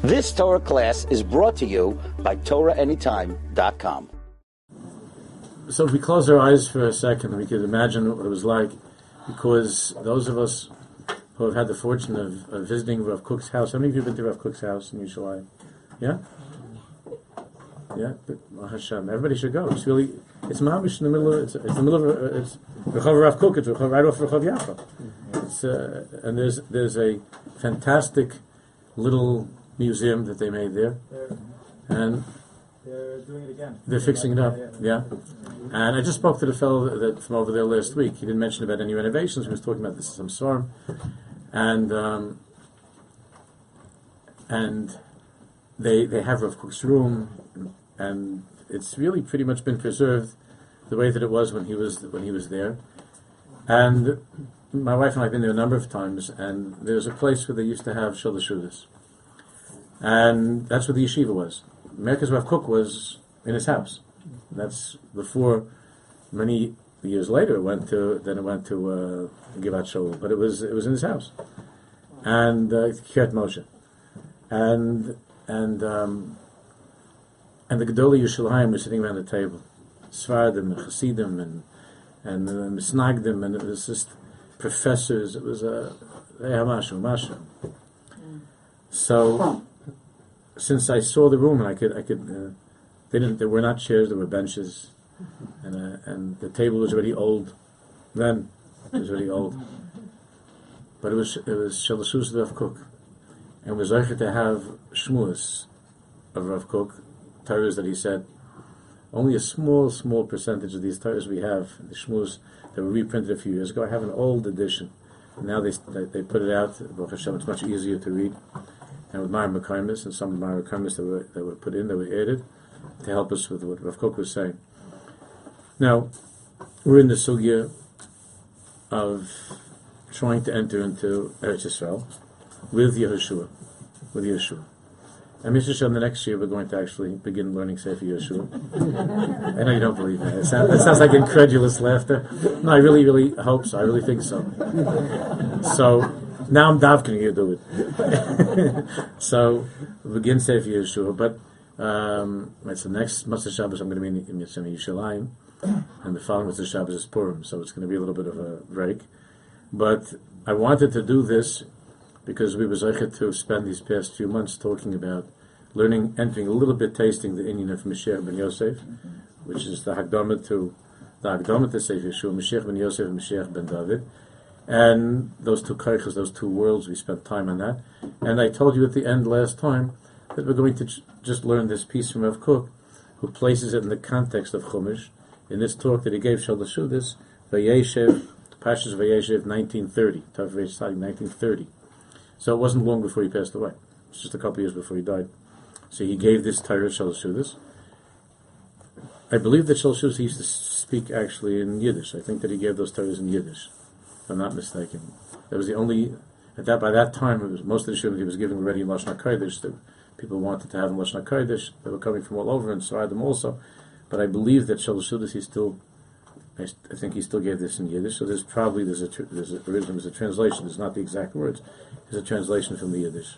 This Torah class is brought to you by TorahAnytime.com. So if we close our eyes for a second, we could imagine what it was like, because those of us who have had the fortune of, of visiting Rav Kook's house, how many of you have been to Rav Kook's house in Yerushalayim? Yeah? Yeah? But, Hashem, everybody should go. It's really, it's mamish in the middle of, it's, it's the middle of, uh, it's Rechav Rav Kook, it's right off Rechav Yaakov. It's, uh, and there's, there's a fantastic little museum that they made there. And They're doing it again. they're fixing it up, yeah. And I just spoke to the fellow that, from over there last week. He didn't mention about any renovations. He was talking about this some storm, and um, and they they have Rav Kook's room, and it's really pretty much been preserved the way that it was when he was when he was there. And my wife and I have been there a number of times, and there's a place where they used to have Shul Shudas. And that's where the yeshiva was. Merkez Rav Kook was in his house. That's before many years later it went to then it went to uh, Givat Shaul, but it was it was in his house, and uh, Kiryat Moshe, and and um, and the Gedolei Yerushalayim were sitting around the table, Svardim and Hasidim and and uh, Misnagdim, and it was just professors. It was a uh, mashu mashu. So since I saw the room and I could I could uh, they didn't there were not chairs there were benches. And uh, and the table was already old then. It was already old. But it was it was Shalashus of Kook and was like to have shmuas of Rav Kook Torahs that he said only a small small percentage of these Torahs we have the shmuas that were reprinted a few years ago I have an old edition. Now they they, put it out. Hashem it's much easier to read and with Myra McCarmus and some Myra that were that were put in that were added to help us with what Rav Kook was saying. Now, we're in the sugya of trying to enter into Eretz Yisrael with Yehoshua, with Yeshua. And Mr. Shem, the next year we're going to actually begin learning Sefer Yeshua. I know you don't believe that. It sounds, it sounds like incredulous laughter. No, I really, really hope so. I really think so. So now I'm davkening you do it. so begin Sefer Yeshua, but um, it's the next Matzah Shabbos. I'm going to be in, in Yerushalayim, and the following Matzah Shabbos is Purim, so it's going to be a little bit of a break. But I wanted to do this because we were zeichet to spend these past few months talking about learning, entering a little bit, tasting the inyan of Mashiach ben Yosef, which is the Hagdama to the Hagdama to Sefer Yeshua, Mashiach ben Yosef Mashiach ben David. And those two kaichas, those two worlds, we spent time on that. And I told you at the end last time that we're going to j- just learn this piece from Rav Kook, who places it in the context of Chumash, in this talk that he gave Shalashudis, Vayeshev, Pashas Vayeshev, 1930, Tav Vayeshev, 1930. So it wasn't long before he passed away. It's just a couple years before he died. So he gave this Torah Shalashudis. I believe that Shalashudis used to speak actually in Yiddish. I think that he gave those Torahs in Yiddish if I'm not mistaken. That was the only at that by that time it was most of the shurim he was giving already in Lashon Kodesh that people wanted to have in Lashon Kodesh. They were coming from all over and them also. But I believe that Shalosh he still I, I, think he still gave this in Yiddish. So there's probably there's a there's a, originally there's a translation. It's not the exact words. There's a translation from the Yiddish.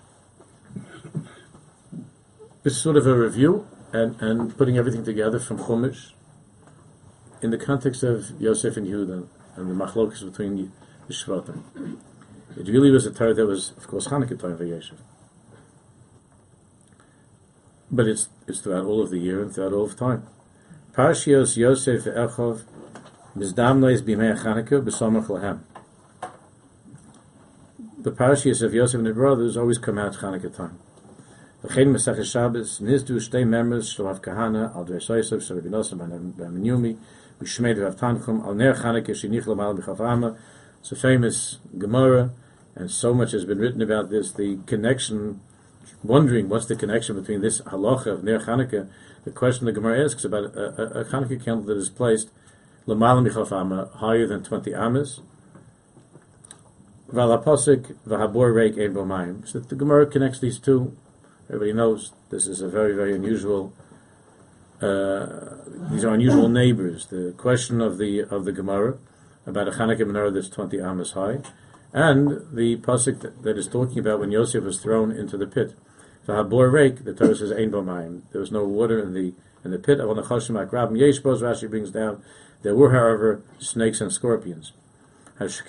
It's sort of a review and, and putting everything together from Chumash in the context of Yosef and Yehuda and the machlokas between the Shvatim. It really was a Torah that was, of course, Hanukkah time for Yeshiv. But it's, it's throughout all of the year and throughout all of time. Parshios Yosef Echov Mizdamnois Bimei Chanukah B'Samach Lahem. The parashias of Yosef and his brothers always come out Chanukah time. V'chein Mesach Shabbos Nizdu Shtei Members Shalav Kahana Al Dres Yosef Shalav Yosef Ben B'Shmei Rav Tanchum Al Ner Chanukah Shinich Lamal B'Chav It's a famous Gemara, and so much has been written about this. The connection, wondering what's the connection between this halacha of Ner Chanukah, the question the Gemara asks about a, a, a Chanukah candle that is placed Lamal B'Chav higher than 20 amas, Valaposik v'habor reik ein b'mayim. So the Gemara connects these two. Everybody knows this is a very, very unusual. Uh, these are unusual neighbors. The question of the of the Gemara about a Chanukah menorah that's twenty amas high, and the pasuk that, that is talking about when Yosef was thrown into the pit. V'habor reik, the Torah says, Ein Bomayim. There was no water in the in the pit. Avon Chashim Akrabim Yeshbos, Rashi brings down, there were, however, snakes and scorpions. The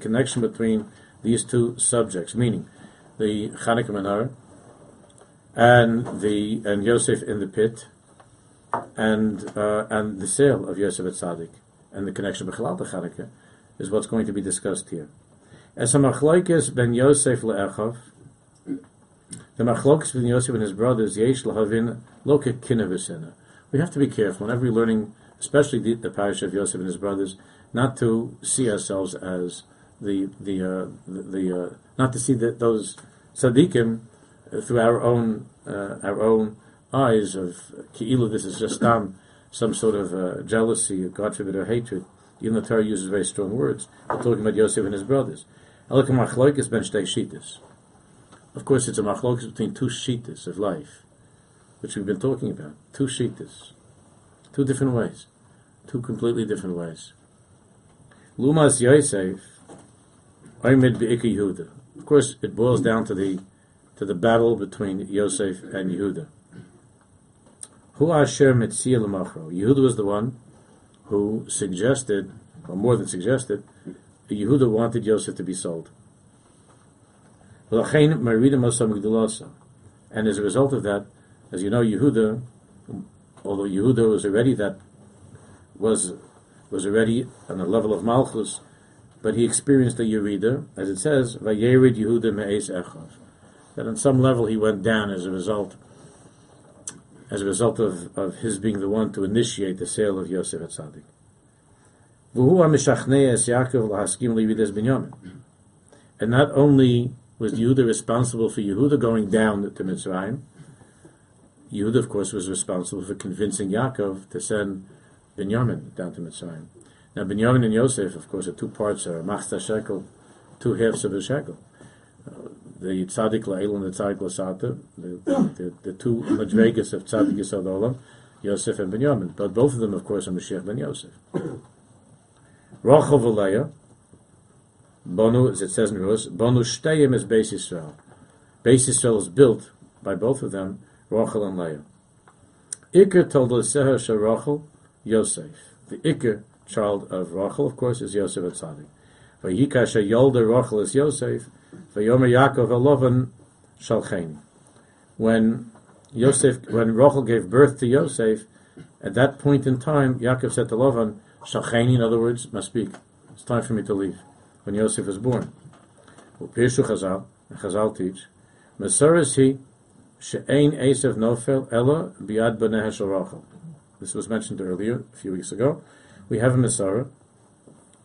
connection between these two subjects, meaning the Chanukah Menorah and the and Yosef in the pit, and uh, and the sale of Yosef at Tzaddik, and the connection with Chalal Chanukah, is what's going to be discussed here. As a machlokes ben Yosef le'echav, the machlokes ben Yosef and his brothers, yesh lahavin loke kinavusina. We have to be careful whenever we're learning, especially the, the parish of Yosef and his brothers, not to see ourselves as the the uh, the, the uh, not to see that those tzaddikim through our own uh, our own eyes of ki'ilu. This is just um, some sort of uh, jealousy, God forbid, or hatred. Even the Torah uses very strong words. We're talking about Yosef and his brothers. Of course, it's a machlokes between two shitas of life, which we've been talking about. Two shitas. Two different ways. Two completely different ways. Lumas Yosef, Oimid Yehuda. Of course, it boils down to the to the battle between Yosef and Yehuda. Hu Asher Mitzia Lamachro. Yehuda was the one who suggested, or more than suggested, Yehuda wanted Yosef to be sold. And as a result of that, as you know, Yehuda, although Yehuda was already that was was already on the level of Malchus, but he experienced a Yerida, as it says, Vayerid Yehuda Me'es Echav. That on some level he went down as a result as a result of, of his being the one to initiate the sale of Yosef at Tzaddik. And not only was Yehuda responsible for Yehuda going down to Mitzrayim, Yehuda, of course, was responsible for convincing Yaakov to send Binyamin down to Mitzrayim. Now, Binyamin and Yosef, of course, are two parts, are Machta Shekel, two halves of a shekel. The Tzaddik La'il and the Tzaddik La'sata, the, the, the two Madvegas of Tzaddik Yisod Olam, Yosef and Binyamin. But both of them, of course, are Mashiach ben Yosef. Rachel v'Leah, Bonu, as it says in Rus, Bonu Shteyim is Beis Yisrael. Beis Yisrael is built by both of them, Rachel and Leah. Iker told Seher Rachel, Yosef. The Iker child of Rachel, of course, is Yosef at Tzaddik. Vayikasha Yolda Rachel is Yosef, Vayomer Yaakov Elovan Shalcheni. When Yosef, when Rachel gave birth to Yosef, at that point in time, Yaakov said to Lavan, Shacheni, in other words, must speak. It's time for me to leave. When Yosef was born. Upirshu Chazal, Chazal teach, Mesoris he, She'ein Esav Nofel Ella Biad B'neh Rachel. This was mentioned earlier, a few weeks ago. We have a Masorah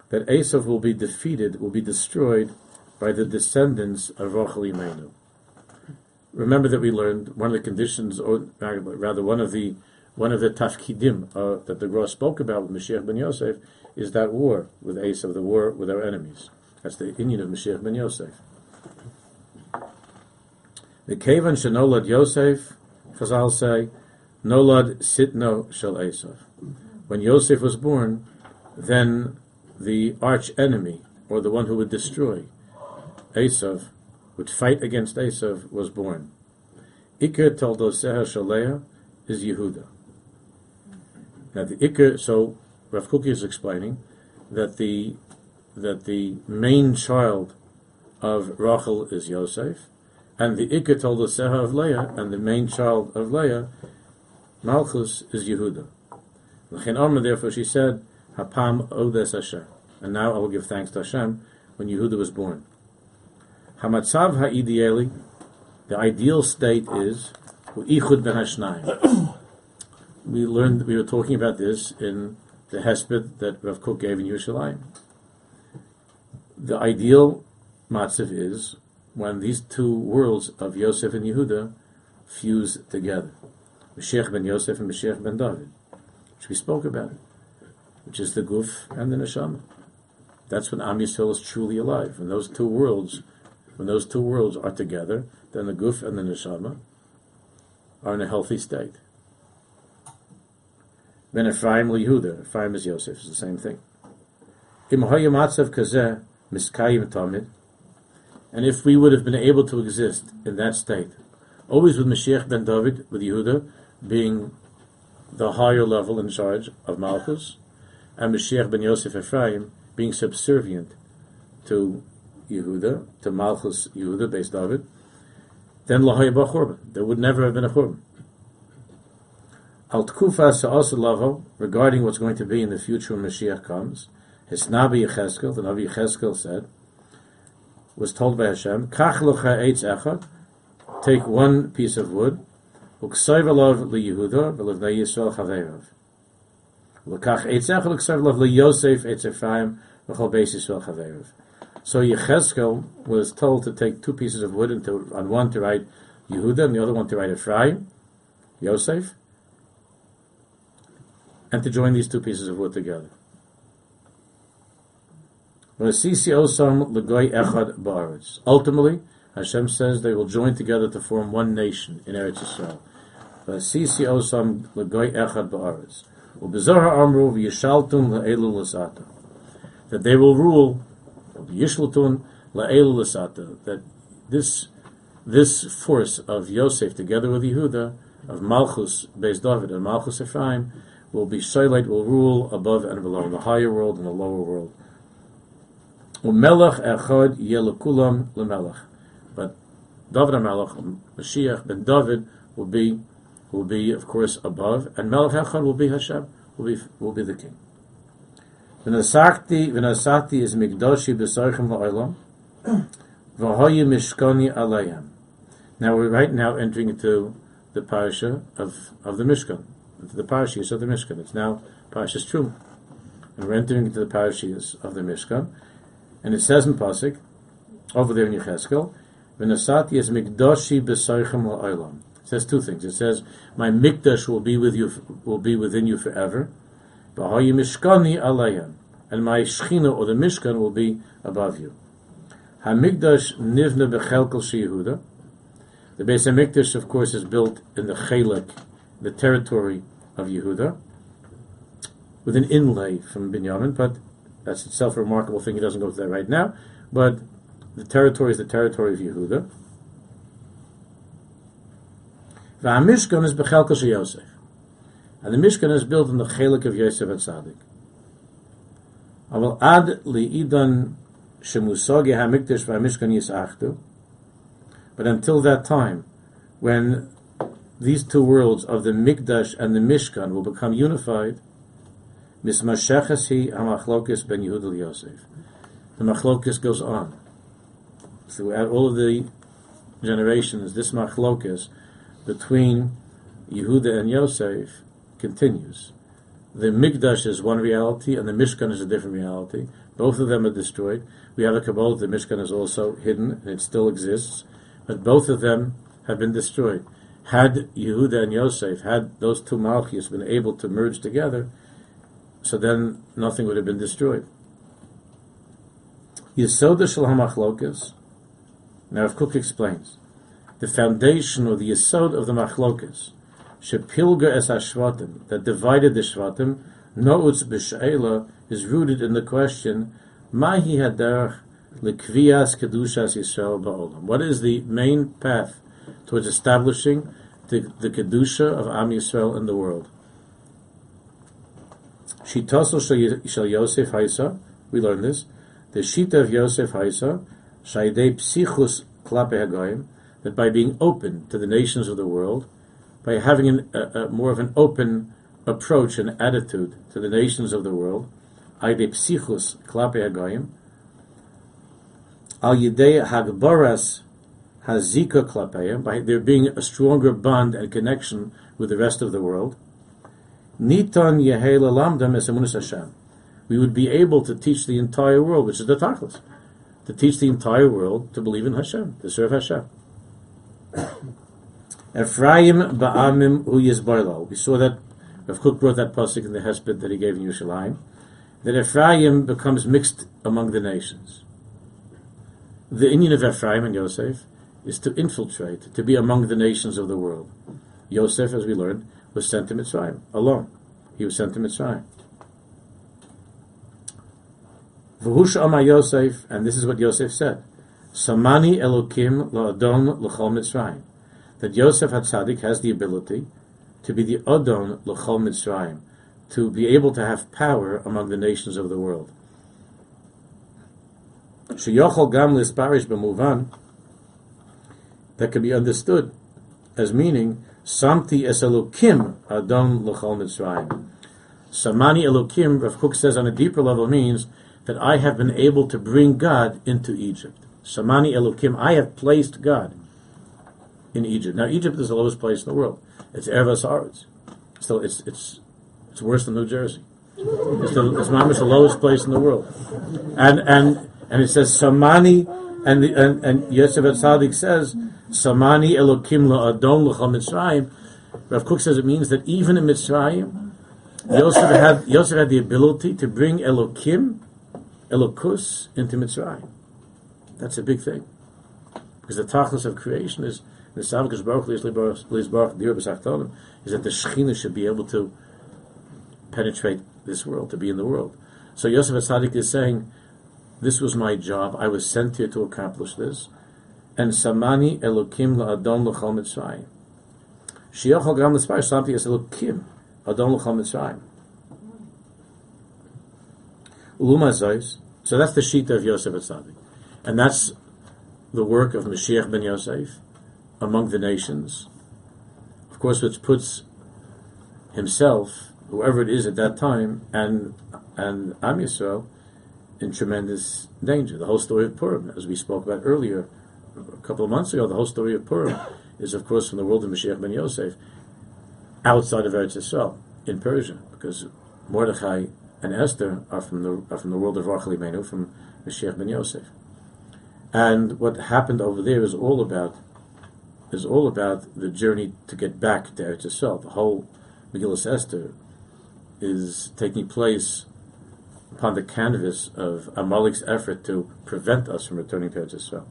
that Esav will be defeated, will be destroyed by the descendants of Rachel Imenu. Remember that we learned one of the conditions, or rather one of the one of the tafkidim uh, that the Gra spoke about with Mashiach ben Yosef is that war with Esav, the war with our enemies. That's the inyan of Mashiach ben Yosef. The Kavan Shenolad Yosef, Chazal say, Nolad Sitno Shel Esav. When Yosef was born, then the arch enemy, or the one who would destroy Esav, would fight against Esav, was born. Iker told Seher Shaleah is Yehuda. Now the Iker, so Rav Kook is explaining that the that the main child of Rachel is Yosef, and the Iker told the Seha of Leah, and the main child of Leah, Malchus, is Yehuda. Therefore, she said, Hapam Odes Hashem. And now I will give thanks to Hashem when Yehuda was born. Hamatzav the ideal state is Ichud ben Hashnayim we learned we were talking about this in the hesped that Rav Kook gave in Yerushalayim. The ideal matzav is when these two worlds of Yosef and Yehuda fuse together. Mashiach ben Yosef and Mashiach ben David, which we spoke about, which is the guf and the neshama. That's when Am Yisrael is truly alive. When those two worlds, when those two worlds are together, then the guf and the neshama are in a healthy state. Ben Ephraim Yehuda. Ephraim is Yosef. It's the same thing. And if we would have been able to exist in that state, always with Mashiach ben David, with Yehuda being the higher level in charge of Malchus, and Mashiach ben Yosef Ephraim being subservient to Yehuda, to Malchus Yehuda, based David, then Lahayabah Churban. There would never have been a Churban. Al Tkufa Sa'asa Lavo, regarding what's going to be in the future when Mashiach comes, his Nabi Yecheskel, the Nabi Yecheskel said, was told by Hashem, Kach Lucha Eitz Echad, take one piece of wood, Uksayv Alav Li Yehuda, V'levnei Yisrael Chaveirav. L'kach Eitz Echad, Uksayv Alav Li Yosef Eitz Ephraim, V'chol Beis Yisrael Chaveirav. So Yechezkel was told to take two pieces of wood and to, on one to write Yehuda and the other one to write Ephraim, Yosef, and to join these two pieces of wood together. Ultimately, Hashem says they will join together to form one nation in Eretz Yisrael. That they will rule that this this force of Yosef together with Yehuda of Malchus Beis David and Malchus Ephraim will be Shailite, will rule above and below, in the higher world and the lower world. Umelech echad yelekulam lemelech. But David HaMelech, Mashiach ben David, will be will be of course above, and Melech echad will be Hashem, will be will be the king. V'nasakti v'nasakti is mikdashi b'sarchem la'olam, v'hoyi mishkani alayim. Now we're right now entering into the parasha of, of the Mishkan, into the parashas of the Mishkan. It's now parashas Truma. And we're entering into the parashas of the Mishkan. And it says in Pasuk, over there in Yecheskel, V'nasati is mikdashi b'sarchem la'olam. It says two things. It says, my mikdash will be with you, will be within you forever. V'hayi mishkani. And my shechina, or the Mishkan, will be above you. Hamikdash nivna bechelkel Yehuda. The Beis Hamikdash, of course, is built in the Chelek, the territory of Yehuda, with an inlay from Binyamin, but that's itself a remarkable thing. He doesn't go to that right now. But the territory is the territory of Yehuda. Mishkan is Bechelkel Yosef. And the Mishkan is built in the Chelek of Yosef at Tzaddik. Aval ad li'idan shemusogi hamikdash v'hamishkan yisachtu. But until that time, when these two worlds of the Mikdash and the Mishkan will become unified, mismasheches hi hamachlokis ben Yehuda Yosef. The machlokis goes on. Throughout all of the generations, this machlokis between Yehuda and Yosef continues. The Mikdash is one reality, and the Mishkan is a different reality. Both of them are destroyed. We have a Kabbalah, that the Mishkan is also hidden, and it still exists, but both of them have been destroyed. Had Yehuda and Yosef, had those two Malchus been able to merge together, so then nothing would have been destroyed. Yesoda Shel HaMachlokas, now if Kook explains, the foundation or the Yesod of the Machlokas, Shepilga es Ashvatim, that divided the Shvatim, Noutz B'She'ela, is rooted in the question, Mahi Haderach Likvias Kedushas Yisrael Ba'olam. What is the main path towards establishing the, the Kedusha of Am Yisrael in the world? Shitoso Shal Yosef Haisa, we learn this, the Shita of Yosef Haisa, Shaidei Psichus Klape that by being open to the nations of the world, by having an, a, a, more of an open approach and attitude to the nations of the world, Aide Psichus Klape Hagoyim, Al Yidei Hagbaras Hazika Klapeya, by there being a stronger bond and connection with the rest of the world, Nitan Yehela Lamdam Esamunis Hashem. We would be able to teach the entire world, which is the Tachlis, to teach the entire world to believe in Hashem, to serve Hashem. Ephraim ba'amim hu yizbarlo. We saw that Rav Kook brought that pasuk in the hesped that he gave in Yerushalayim, that Ephraim becomes mixed among the nations. The inyan of Ephraim and Yosef is to infiltrate, to be among the nations of the world. Yosef, as we learned, was sent to Mitzrayim alone. He was sent to Mitzrayim. V'hush Amar Yosef, and this is what Yosef said. Samani Elokim La'adon L'chol Mitzrayim. That Yosef HaTzadik has the ability to be the Adon L'chol Mitzrayim, to be able to have power among the nations of the world. Sheyochol Gam Lisparish B'muvan, that can be understood as meaning Samti es Elokim Adon L'chol Mitzrayim. Samani Elokim, Rav Kook says on a deeper level means that I have been able to bring God into Egypt. Samani Elokim, I have placed God in Egypt. Now Egypt is the lowest place in the world. It's Ervas Haaretz. Still, it's it's it's worse than New Jersey. It's the it's the lowest place in the world, and and and it says Samani, and the, and and Yosef Atzadik says Samani Elokim Adon L'chol Mitzrayim. Rav Kook says it means that even in Mitzrayim, Yosef had Yosef had the ability to bring Elokim, Elokus into Mitzrayim. That's a big thing. Because the tachlis of creation is the Savkas Baruch is that the Shekhinah should be able to penetrate this world, to be in the world. So Yosef Atzadik is saying, this was my job. I was sent here to accomplish this. And Samani Elokim la'adon l'chol Mitzrayim. Shiachal gam l'spar something as Elokim Adon l'chol Mitzrayim. Uluma Zois. So that's the sheet of Yosef Atzadik. And that's the work of Mashiach ben Yosef among the nations. Of course, which puts himself, whoever it is at that time, and and Am Yisrael in tremendous danger. The whole story of Purim, as we spoke about earlier, a couple of months ago, the whole story of Purim is, of course, from the world of Mashiach ben Yosef, outside of Eretz Yisrael, in Persia, because Mordechai and Esther are from the are from the world of Rachel Imenu, from Mashiach ben Yosef. And what happened over there is all about is all about the journey to get back to Eretz Yisrael. The whole Megillah Esther is taking place upon the canvas of Amalek's effort to prevent us from returning to Eretz Yisrael,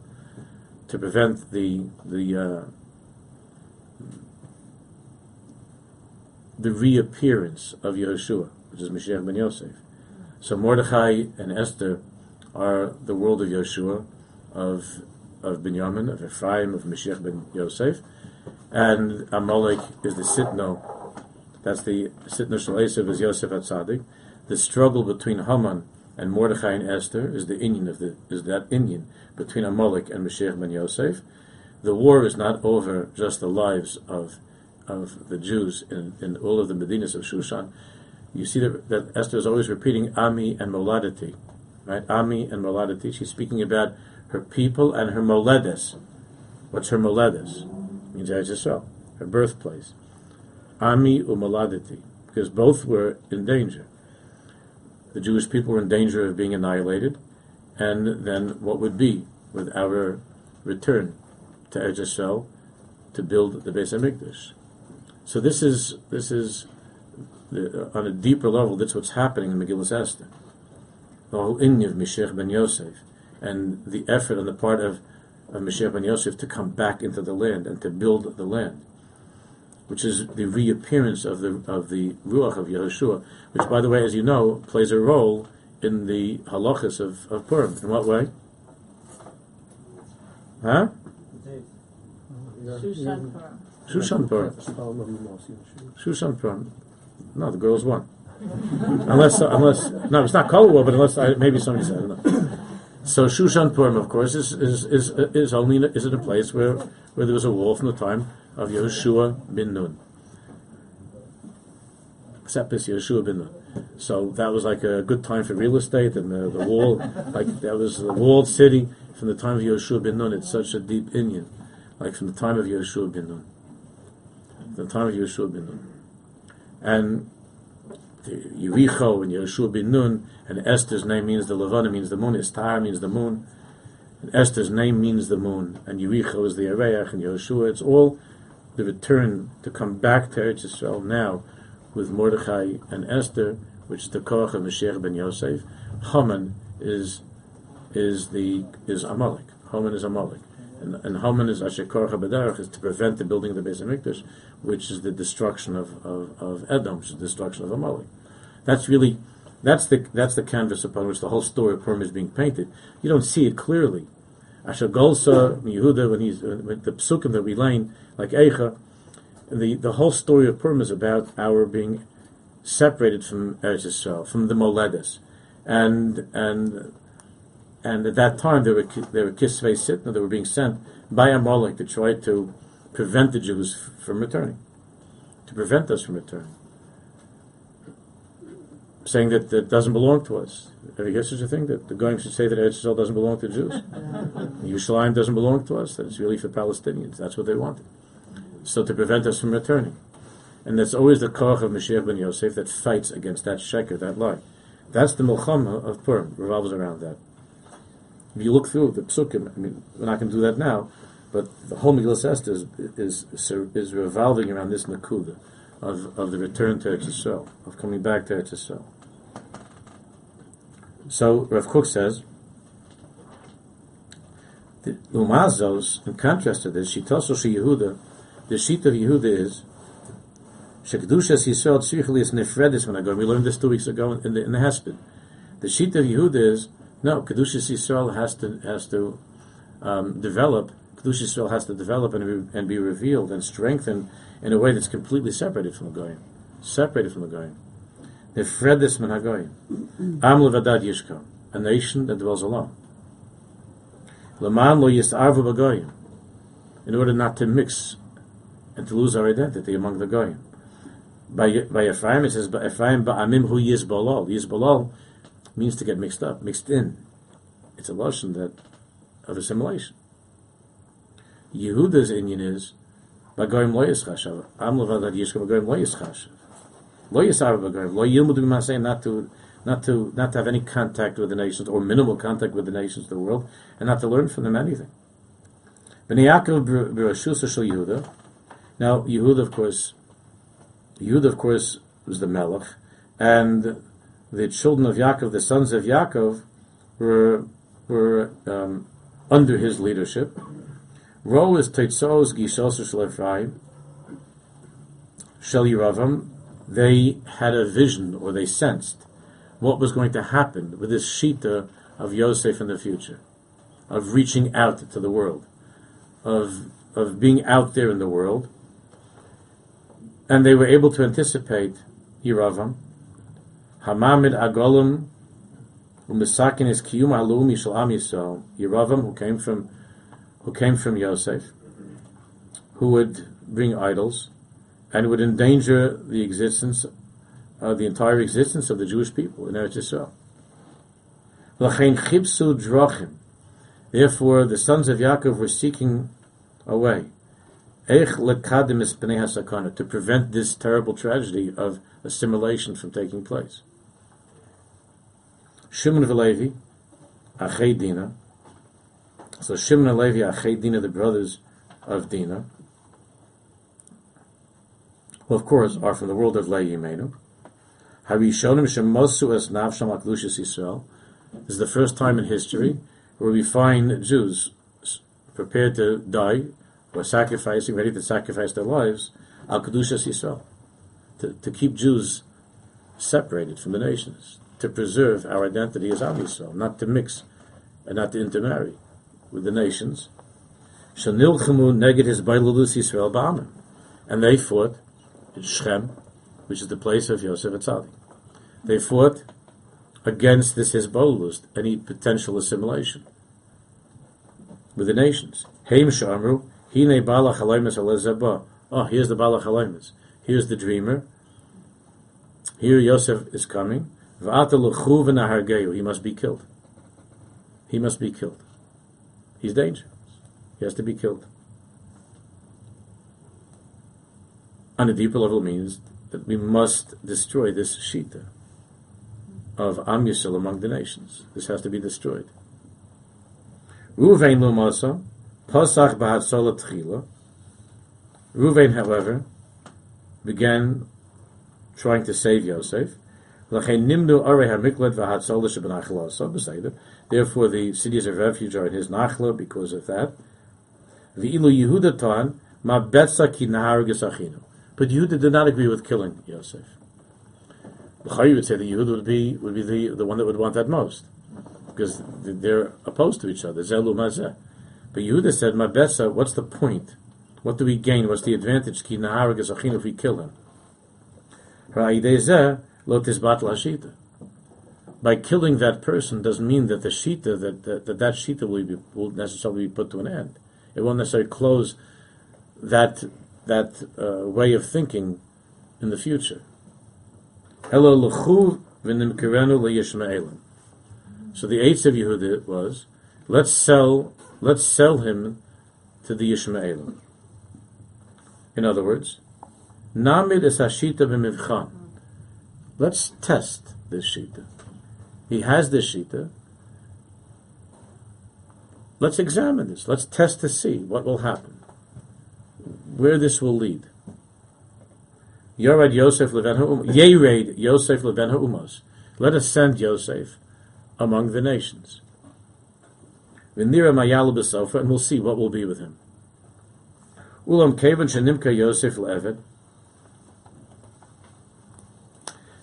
to prevent the the uh, the reappearance of Yeshua, which is Mashiach ben Yosef. So Mordechai and Esther are the world of Yeshua, of of Binyamin, of Ephraim, of Mashiach ben Yosef, and Amalek is the Sitno. That's the Sitno Shal is Yosef at Atzadik. The struggle between Haman and Mordechai and Esther is the inyan of the is that inyan between Amalek and Mashiach ben Yosef. The war is not over just the lives of of the Jews in, in all of the Medinas of Shushan. You see that, that Esther is always repeating Ami and Moladati, right? Ami and Moladati. She's speaking about her people and her moledes. What's her moledes? It means Eretz Yisrael, her birthplace. Ami umaladati, because both were in danger. The Jewish people were in danger of being annihilated, and then what would be with our return to Eretz Yisrael to build the Beis Hamikdash? So this is this is the, on a deeper level. That's what's happening in Megillah Esther. The whole of Mashiach ben Yosef and the effort on the part of, of Mashiach ben Yosef to come back into the land and to build the land, which is the reappearance of the of the Ruach of Yehoshua, which, by the way, as you know, plays a role in the halachas of, of Purim. In what way? Huh? Shushan Purim. Shushan Purim. Shushan Purim. No, the girls won. unless, unless, no, it's not Kol War, but unless I, maybe somebody said, I don't know. So Shushan Purim, of course, is is is, is only is it a place where, where there was a wall from the time of Yehoshua bin Nun. Except this Yehoshua bin Nun. So that was like a good time for real estate, and the, the wall, like that was the walled city from the time of Yehoshua bin Nun. It's such a deep inyan, like from the time of Yehoshua bin Nun. The time of Yehoshua bin Nun, and Yericho and Yehoshua bin Nun, and Esther's name means the Levana means the moon, Estar means the moon, and Esther's name means the moon, and Yericho is the Areach, and Yehoshua. It's all the return to come back to Eretz Yisrael now with Mordechai and Esther, which is the Koach of Mashiach ben Yosef. Haman is is the is Amalek. Haman is Amalek. And, and Haman is Asher Korach Baderach is to prevent the building of the Beis Hamikdash, which is the destruction of, of, of Edom, which is the destruction of Amalek. That's really that's the that's the canvas upon which the whole story of Purim is being painted. You don't see it clearly, Asher Golsa Yehuda when he's uh, with the psukim that we learn like Eicha, the the whole story of Purim is about our being separated from Eretz Yisrael, from the Moledes, and and and at that time there were there were kisvei sitna that were being sent by Amalek to try to prevent the Jews from returning, to prevent us from returning, saying that it doesn't belong to us. Have you heard such a thing that the Goyim should say that Eretz Yisrael doesn't belong to the Jews? Yerushalayim doesn't belong to us. That it's really for Palestinians. That's what they wanted. So to prevent us from returning. And that's always the koch of Mashiach ben Yosef that fights against that sheker, that lie. That's the milchama of Purim, revolves around that. If you look through the psukim, I mean, we're not going to do that now, but the whole Megillah Esther is, is, is revolving around this nakuda of, of the return to Eretz Yisrael, of coming back to Eretz Yisrael. So Rav Kook says, the Umazos, in contrast to this, she tells Shita Yehuda, the sheet of Yehuda is Shekdushas Yisrael Tzrichel Nefredis when I go. We learned this two weeks ago in the in the Hesped. The sheet of Yehuda is no Kedushas Yisrael has to has to um, develop. Kedushas Yisrael has to develop and be, and be revealed and strengthened in a way that's completely separated from the Goyim, separated from the Goyim. Nefredis min Hagoyim. Am levadad yishka, a nation that dwells alone. Leman lo yisarvu b'goyim, in order not to mix and to lose our identity among the Goyim by by Ephraim, it says Ephraim ba'amim hu yizbolol. Yizbolol means to get mixed up, mixed in. It's a lotion that of assimilation. Yehuda's inyan is bagoyim lo. Am levadad yishka bagoyim lo yischashav. Bagoyim lo yilmudu b'masei not to not to not to have any contact with the nations or minimal contact with the nations of the world, and not to learn from them anything. Yehuda. Now Yehuda, of course, Yud, of course, was the Melech, and the children of Yaakov, the sons of Yaakov, were were um, under his leadership. Ro is Teitzos Gishos Shel Shel Yeravam. They had a vision, or they sensed what was going to happen with this shita of Yosef in the future, of reaching out to the world, of of being out there in the world and they were able to anticipate Yeravam. Hamamid Agolim Umisakin is Kiyum Alum Yishal Am Yisrael. Yeravam, who came from who came from Yosef, who would bring idols and would endanger the existence, uh, the entire existence of the Jewish people in Eretz Yisrael. Therefore, the sons of Yaakov were seeking a way to prevent this terrible tragedy of assimilation from taking place. Shimon Velevi, Achei Dina. So Shimon and Levi, Achei Dina, the brothers of Dina, who of course are from the world of Lehi Yimenu. Harishonim Shemosu es Navsham Aklushis Yisrael. This is the first time in history where we find Jews prepared to die were sacrificing, ready to sacrifice their lives, al kedushas Yisrael, to, to keep Jews separated from the nations, to preserve our identity as Am Yisrael, not to mix and not to intermarry with the nations. Shanilchemu neged his bailulus Yisrael ba'amim, and they fought in Shechem, which is the place of Yosef Atzadik. They fought against this Hezbollah, any potential assimilation with the nations. Heim Shamru, Hine Bala Chaloimus Oh, here's the Bala Chaloimus. Here's the dreamer. Here Yosef is coming. He must be killed. He must be killed. He's dangerous. He has to be killed. On a deeper level means that we must destroy this shita of Am Yisrael among the nations. This has to be destroyed. Ruvain Lumasa, Pasach b'hatzola tchila. Ruvain, however, began trying to save Yosef. Therefore, the cities of refuge are in his nachla because of that. But Yehuda did not agree with killing Yosef. Chayi would say that Yehuda would be would be the, the one that would want that most, because they're opposed to each other. But Yehuda said, Mabesa, what's the point? What do we gain? What's the advantage? Ki if we kill him. Lotis batl hashita. By killing that person doesn't mean that the shita that that that, that shita will, be, will necessarily be put to an end. It won't necessarily close that that uh, way of thinking in the future. Hello leyishmaelim. So the eighth of Yehuda was, let's sell, let's sell him to the Yishmaelim. In other words, namid es hashita b'mivchan. Let's test this shita. He has this shita. Let's examine this. Let's test to see what will happen, where this will lead. Yorad Yosef Leven Yered Yosef Leven Umos. Let us send Yosef among the nations. V'nira Mayalu B'Sofa, and we'll see what will be with him. Ulam Kevan Shenimka Yosef Levet.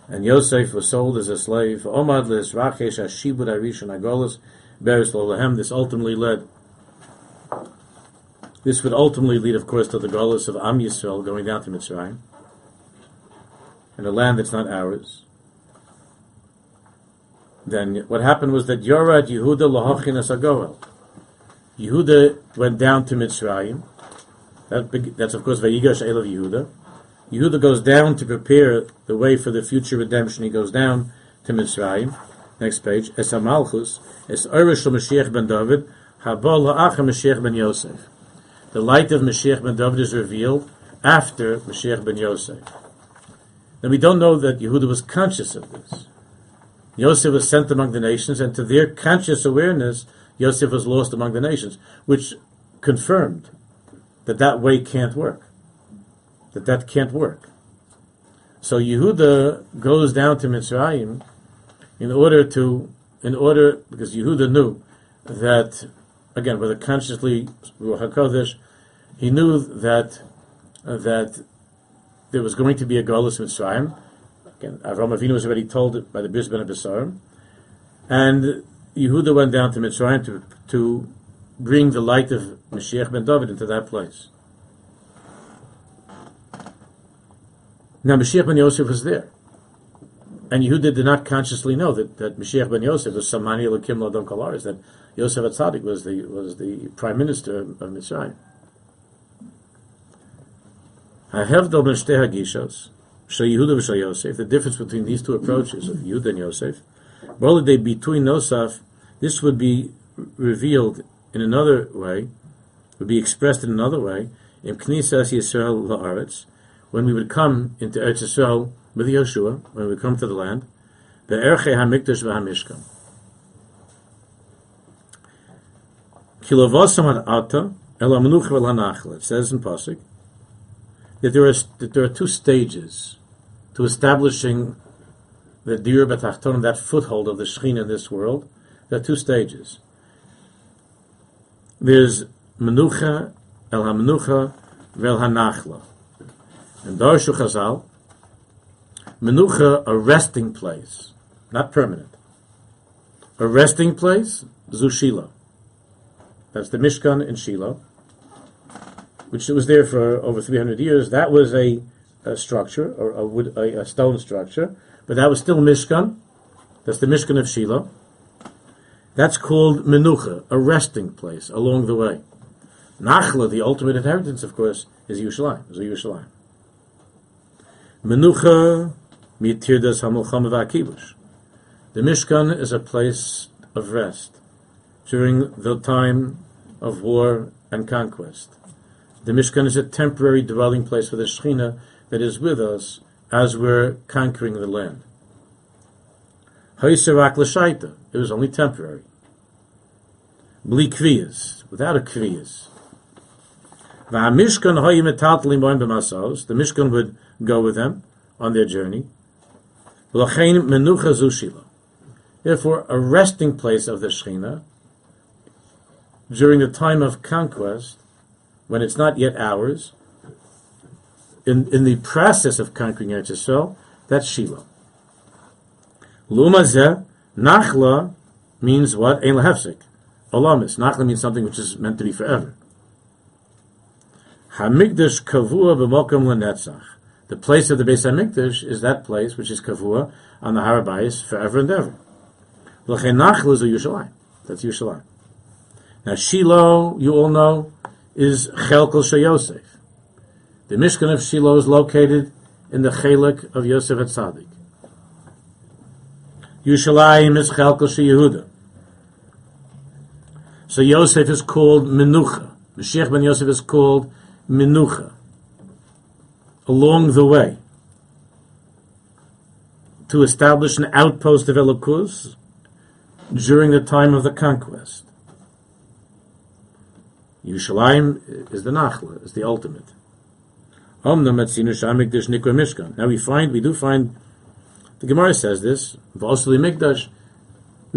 And Yosef was sold as a slave. Omad Rachesh Ashibud Arishon Agolas Beres Lolahem. This ultimately led. This would ultimately lead, of course, to the Golas of Am Yisrael going down to Mitzrayim, in a land that's not ours. Then what happened was that Yorad Yehuda Lahachinas Agoel. Yehuda went down to Mitzrayim. That, that's of course Vayigash El Yehuda. Yehuda goes down to prepare the way for the future redemption. He goes down to Mitzrayim. Next page. Es Amalchus, Es Irish Mashiach ben David, Habal Ha'acha Mashiach ben Yosef. The light of Mashiach ben David is revealed after Mashiach ben Yosef. Now we don't know that Yehuda was conscious of this. Yosef was sent among the nations, and to their conscious awareness, Yosef was lost among the nations, which confirmed that that way can't work that that can't work. So Yehuda goes down to Mitzrayim in order to, in order, because Yehuda knew that, again, whether consciously, Ruach HaKodesh, he knew that, uh, that there was going to be a Golus Mitzrayim. Again, Avram Avinu was already told by the Bris Bein HaBesarim. And Yehuda went down to Mitzrayim to, to bring the light of Mashiach ben David into that place. Now Mashiach ben Yosef was there. And Yehuda did not consciously know that, that Mashiach ben Yosef was Samani Elokim Ladon Kalaris, that Yosef Atzadik was the, was the prime minister of, Mitzrayim. Hahevdol ben Shteh Hagishos, Shal Yehuda v'Shal Yosef, the difference between these two approaches of Yehuda and Yosef, they between Nosaf, this would be revealed in another way, would be expressed in another way, in Knisas Yisrael La'aretz, when we would come into Eretz Yisrael with Yeshua, when we come to the land, the Erche HaMikdash V'HaMishkan. Kilovosam Ata El HaMenuch It says in Pasuk that there are that there are two stages to establishing the Dir B'Tachtonim, that foothold of the Shekhinah in this world. There are two stages. There's Menucha El HaMenucha Vel HaNachla. And Darshu Chazal, Menucha, a resting place, not permanent. A resting place, Zushila. That's the Mishkan in Shiloh, which was there for over 300 years. That was a, a structure, or a, wood, a, a, stone structure, but that was still Mishkan. That's the Mishkan of Shiloh. That's called Menucha, a resting place along the way. Nachla, the ultimate inheritance, of course, is Yerushalayim, is Yerushalayim. Menucha mitirdas hamulchama v'akibush. The Mishkan is a place of rest during the time of war and conquest. The Mishkan is a temporary dwelling place for the Shekhinah that is with us as we're conquering the land. Haisarak l'shaita. It was only temporary. Bli kriyas, without a kriyas. The Mishkan would go with them on their journey. Therefore, a resting place of the Shekhinah during the time of conquest, when it's not yet ours, in, in the process of conquering Eretz Yisrael, that's Shiloh. Lumazeh, Nachla means what? Ein lehefsik. olamis. Nachla means something which is meant to be forever. Hamikdash kavua b'mokum lenetzach. The place of the Beis Hamikdash is that place which is kavua on the Harabayis forever and ever. L'chein nachla is Yerushalayim. That's Yerushalayim. Now Shiloh, you all know, is Chelkel Yosef. The Mishkan of Shiloh is located in the Chelik of Yosef at Tzaddik. Yerushalayim is Chelkel Yehuda. So Yosef is called Menucha. Mashiach ben Yosef is called Menucha. Along the way. To establish an outpost of Elokus during the time of the conquest. Yerushalayim is the Nachla, is the ultimate. Now we find, we do find, the Gemara says this, we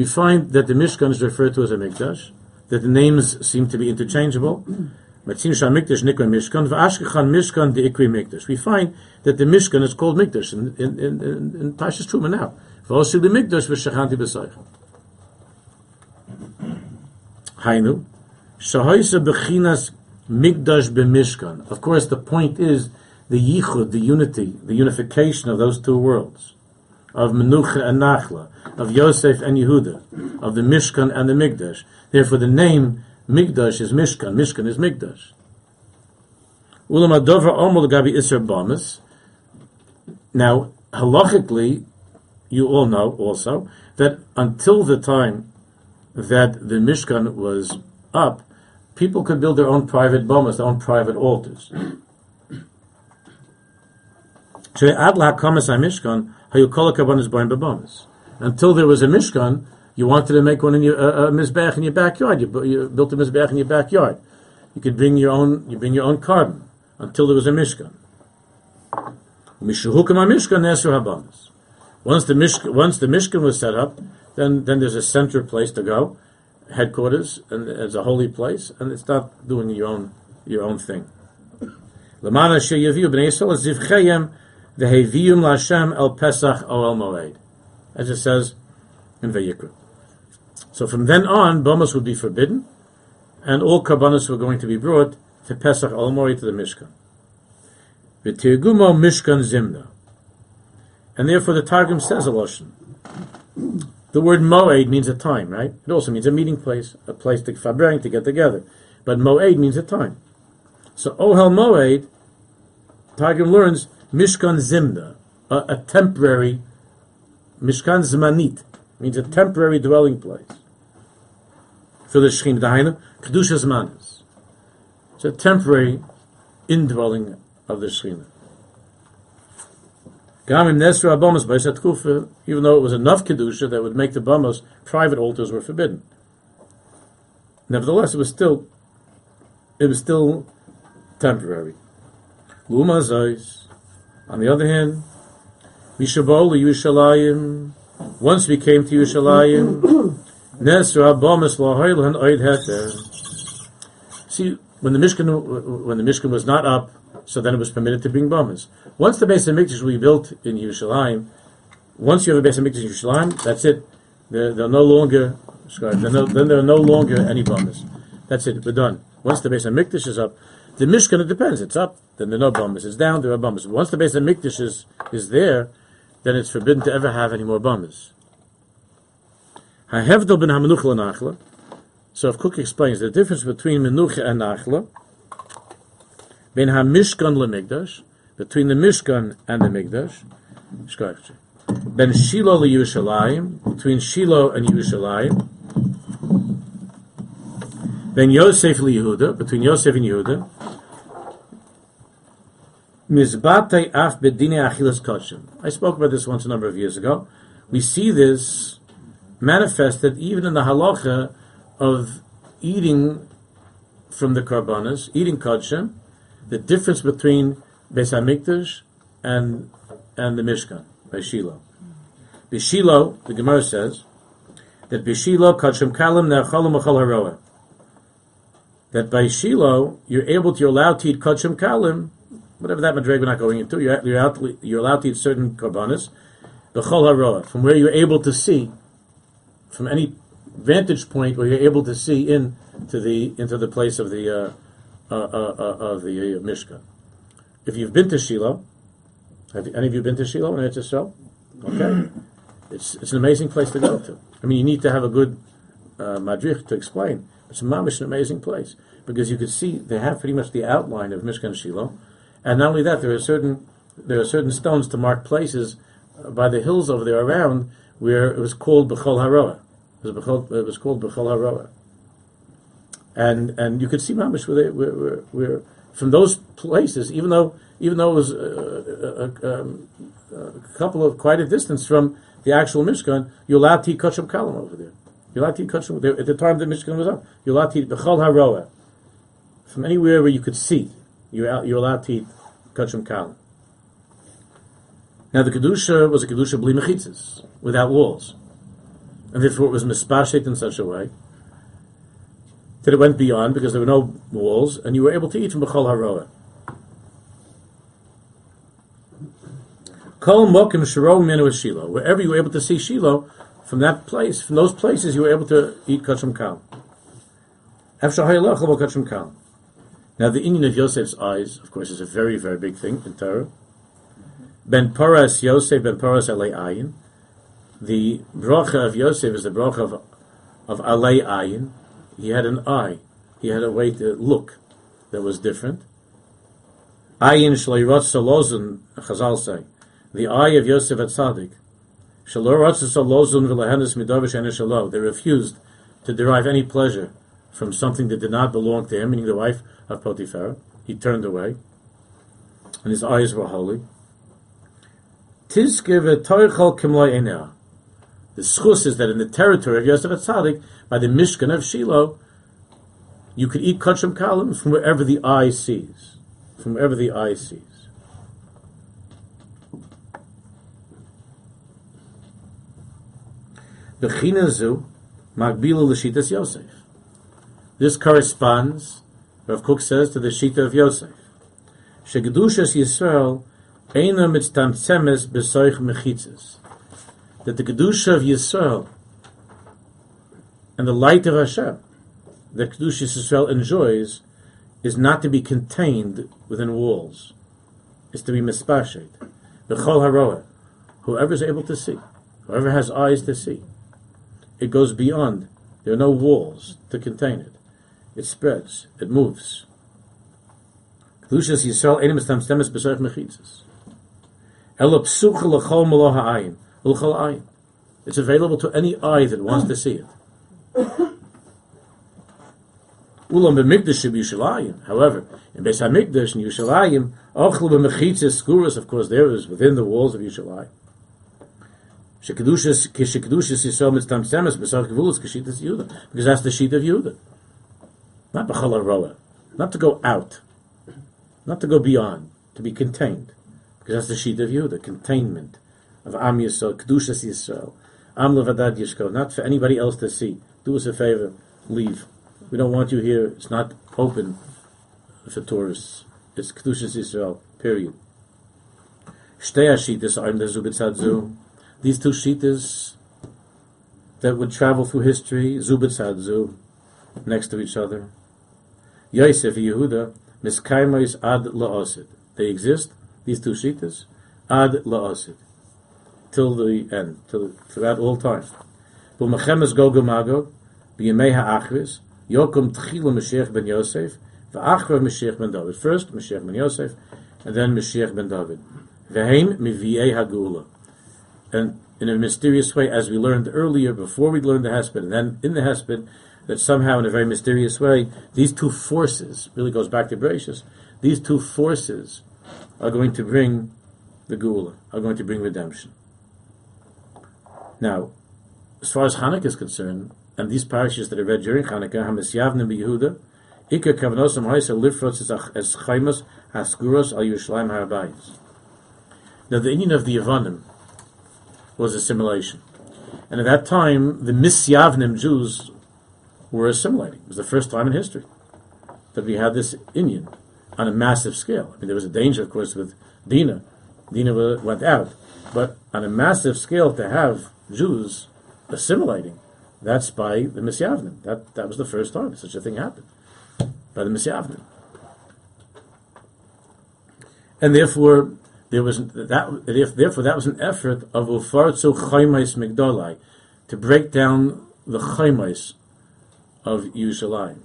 find that the Mishkan is referred to as a Mikdash, that the names seem to be interchangeable. We find that the Mishkan is called Mikdash in, in, in, in, Tashis Truma now. Hainu, Shahaisa bechinas Mikdash b'mishkan. Of course, the point is the yichud, the unity, the unification of those two worlds, of Menucha and Nachla, of Yosef and Yehuda, of the Mishkan and the Migdash. Therefore, the name Migdash is Mishkan, Mishkan is bamas. Now, halachically, you all know also that until the time that the Mishkan was up, people could build their own private bomas, their own private altars. Until there was a Mishkan, you wanted to make one in your uh, a mizbech in your backyard. You, you built a mizbech in your backyard. You could bring your own. You bring your own korban until there was a Mishkan. Once the Mishkan, once the Mishkan was set up, then then there's a center place to go headquarters and as a holy place, and it's not doing your own your own thing. Lamana sheyaviu b'nei Yisrael zivchayim v'hevium laShem el Pesach o el Moed, as it says in Vayikra. So from then on, bomas would be forbidden, and all karbanos were going to be brought to Pesach el Moed to the Mishkan. V'tirgumo Mishkan Zimna, and therefore the Targum says a lashon. The word moed means a time, right? It also means a meeting place, a place to fabring to get together. But moed means a time. So oh ohel moed, Targum learns mishkan zimna, a, a temporary mishkan zmanit means a temporary dwelling place for the shechina dahainu kedusha zmanis. It's a temporary indwelling of the shechina. Even though it was enough kedusha that would make the bamos private altars were forbidden. Nevertheless, it was still it was still temporary. Luma Zais. On the other hand, Mishabol Yerushalayim. Once we came to Yerushalayim, Nesra Bomas Lahoilhan Oid Heter. See, when the Mishkan when the Mishkan was not up, so then it was permitted to bring bomas. Once the Beis Hamikdash was rebuilt in Yerushalayim, once you have a Beis Hamikdash in Yerushalayim, that's it. They're, they're no longer no, then there are no longer any bomas. That's it. We're done. Once the Beis Hamikdash is up, the Mishkan it depends. It's up, then there are no bomas. It's down, there are bomas. Once the Beis Hamikdash is is there, then it's forbidden to ever have any more bomas. Hahevdel ben hamenuchla nachla. So if Kook explains the difference between menucha and nachla Ben HaMishkan LeMigdash, between the Mishkan and the Migdash, Ben Shiloh LeYerushalayim, between Shiloh and Yerushalayim, Ben Yosef LeYehuda, between Yosef and Yehuda, Af Bedine Achilas Koshim. I spoke about this once a number of years ago. We see this manifested even in the halacha of eating from the karbanas, eating kodshim, the difference between Beis Hamikdash and and the Mishkan by Shiloh. Bishilo, the Gemara says that Bishilo kachim kalim ne'achalim achal haroa. That by Shiloh you're able to, you're allowed to eat kachim kalim, whatever that madreg we're not going into. You're, you're, to, you're allowed to eat certain korbanos, the chol haroa, from where you're able to see from any vantage point where you're able to see in to the into the place of the uh, uh, uh, uh, of the uh, Mishkan. If you've been to Shiloh, have any of you been to Shiloh in Eretz Yisrael? Okay, it's it's an amazing place to go to. I mean, you need to have a good uh, madrich to explain. It's a mamish an amazing place because you could see they have pretty much the outline of Mishkan Shiloh, and not only that, there are certain there are certain stones to mark places uh, by the hills over there around where it was called Bechol Haroah. It was, Bechol, it was called Bechol Haroah. And and you could see mamish where, they, where, where, where from those places, even though even though it was a, a, um, a, couple of quite a distance from the actual Mishkan, you're allowed to eat kacham kalam over there. You're allowed to eat kacham at the time the Mishkan was up. You're allowed to eat bechol haroa from anywhere where you could see. You're you're allowed to eat kacham kalam. Now the kedusha was a kedusha bli without walls, and therefore it was mispashet in such a way that it went beyond because there were no walls, and you were able to eat from bechol haroa. Kol mokim shiro minu Shiloh. Wherever you were able to see Shiloh, from that place, from those places, you were able to eat kachim kal. kachim kal. Now, the inyan of Yosef's eyes, of course, is a very, very big thing in Torah. Ben Paras Yosef, Ben Paras Alei Ayin. The bracha of Yosef is the bracha of, of Alei Ayin. He had an eye. He had a way to look that was different. Ayin Shleirot Salozun, Chazal say the eye of Yosef at Tzaddik. Shalirat Zalozun Vilahenis Midavish Anish Shalov. They refused to derive any pleasure from something that did not belong to him, meaning the wife of Potiphar. He turned away, and his eyes were holy. The schus is that in the territory of Yosef at Tzaddik, by the Mishkan of Shiloh, you could eat kachim kalim from wherever the eye sees. From wherever the eye sees. Bechina magbila l'shitas Yosef. This corresponds, Rav Kook says, to the shita of Yosef. Shegedushas Yisrael eina mitztamtzemes besoich mechitzes. That the kedusha of Yisrael and the light of Hashem that Kedushas Yisrael enjoys is not to be contained within walls. It's to be mispashet. The chol haroah, whoever is able to see, whoever has eyes to see it goes beyond. There are no walls to contain it. It spreads. It moves. Kedushas Yisrael estam stemes. Elo malo ha'ayin. It's available to any eye that wants to see it. Ulam b'mikdash Yushalayim. However, in Beis HaMikdash in Yushalayim, ochel b'mechitzas skuras, of course, there is within the walls of Yushalayim. Shekedushas kishekedushas yisrael kivulus kishitas because that's the sheet of Yehuda, not b'chal roa, not to go out, not to go beyond, to be contained, because that's the sheet of Yehuda, containment of Am Yisrael, kedushas Yisrael, Am levadad yishko, not for anybody else to see. Do us a favor, leave. We don't want you here. It's not open for tourists. It's kedushas Yisrael. Period. Shtei hashitas the zubitzadzu. These two shitas that would travel through history, Zubitzadzu, next to each other. Yosef Yehuda, Miskaimais ad la'osid. They exist, these two shitas, ad la'osid. Till the end, till, throughout all time. B'machemes Gogamago, b'yemei ha'achris, Yokum Tchila Mashiach ben Yosef, v'achra Mashiach ben David. First, Mashiach ben Yosef, and then Mashiach ben David. V'heim mivi'ei ha'gula and in a mysterious way, as we learned earlier, before we learned the Hesped, and then in the Hesped, that somehow in a very mysterious way, these two forces, really goes back to Bereshus, these two forces are going to bring the Gula, are going to bring redemption. Now, as far as Hanukkah is concerned, and these parishes that are read during Hanukkah, Hamas Yavnim Yehuda, Ika Kavanosam Haisa Lifrotz as Chaimas Haskuros Al Yerushalayim Harabayis. Now, the inyan of the Yavanim, was assimilation. And at that time, the Misyavnim Jews were assimilating. It was the first time in history that we had this inyan on a massive scale. I mean, there was a danger, of course, with Dina. Dina went out. But on a massive scale, to have Jews assimilating That's by the Misyavnim. That that was the first time such a thing happened by the Misyavnim, and therefore there was that. Therefore, that was an effort of ufartzu chaymais migdolai to break down the chaymais of Yerushalayim,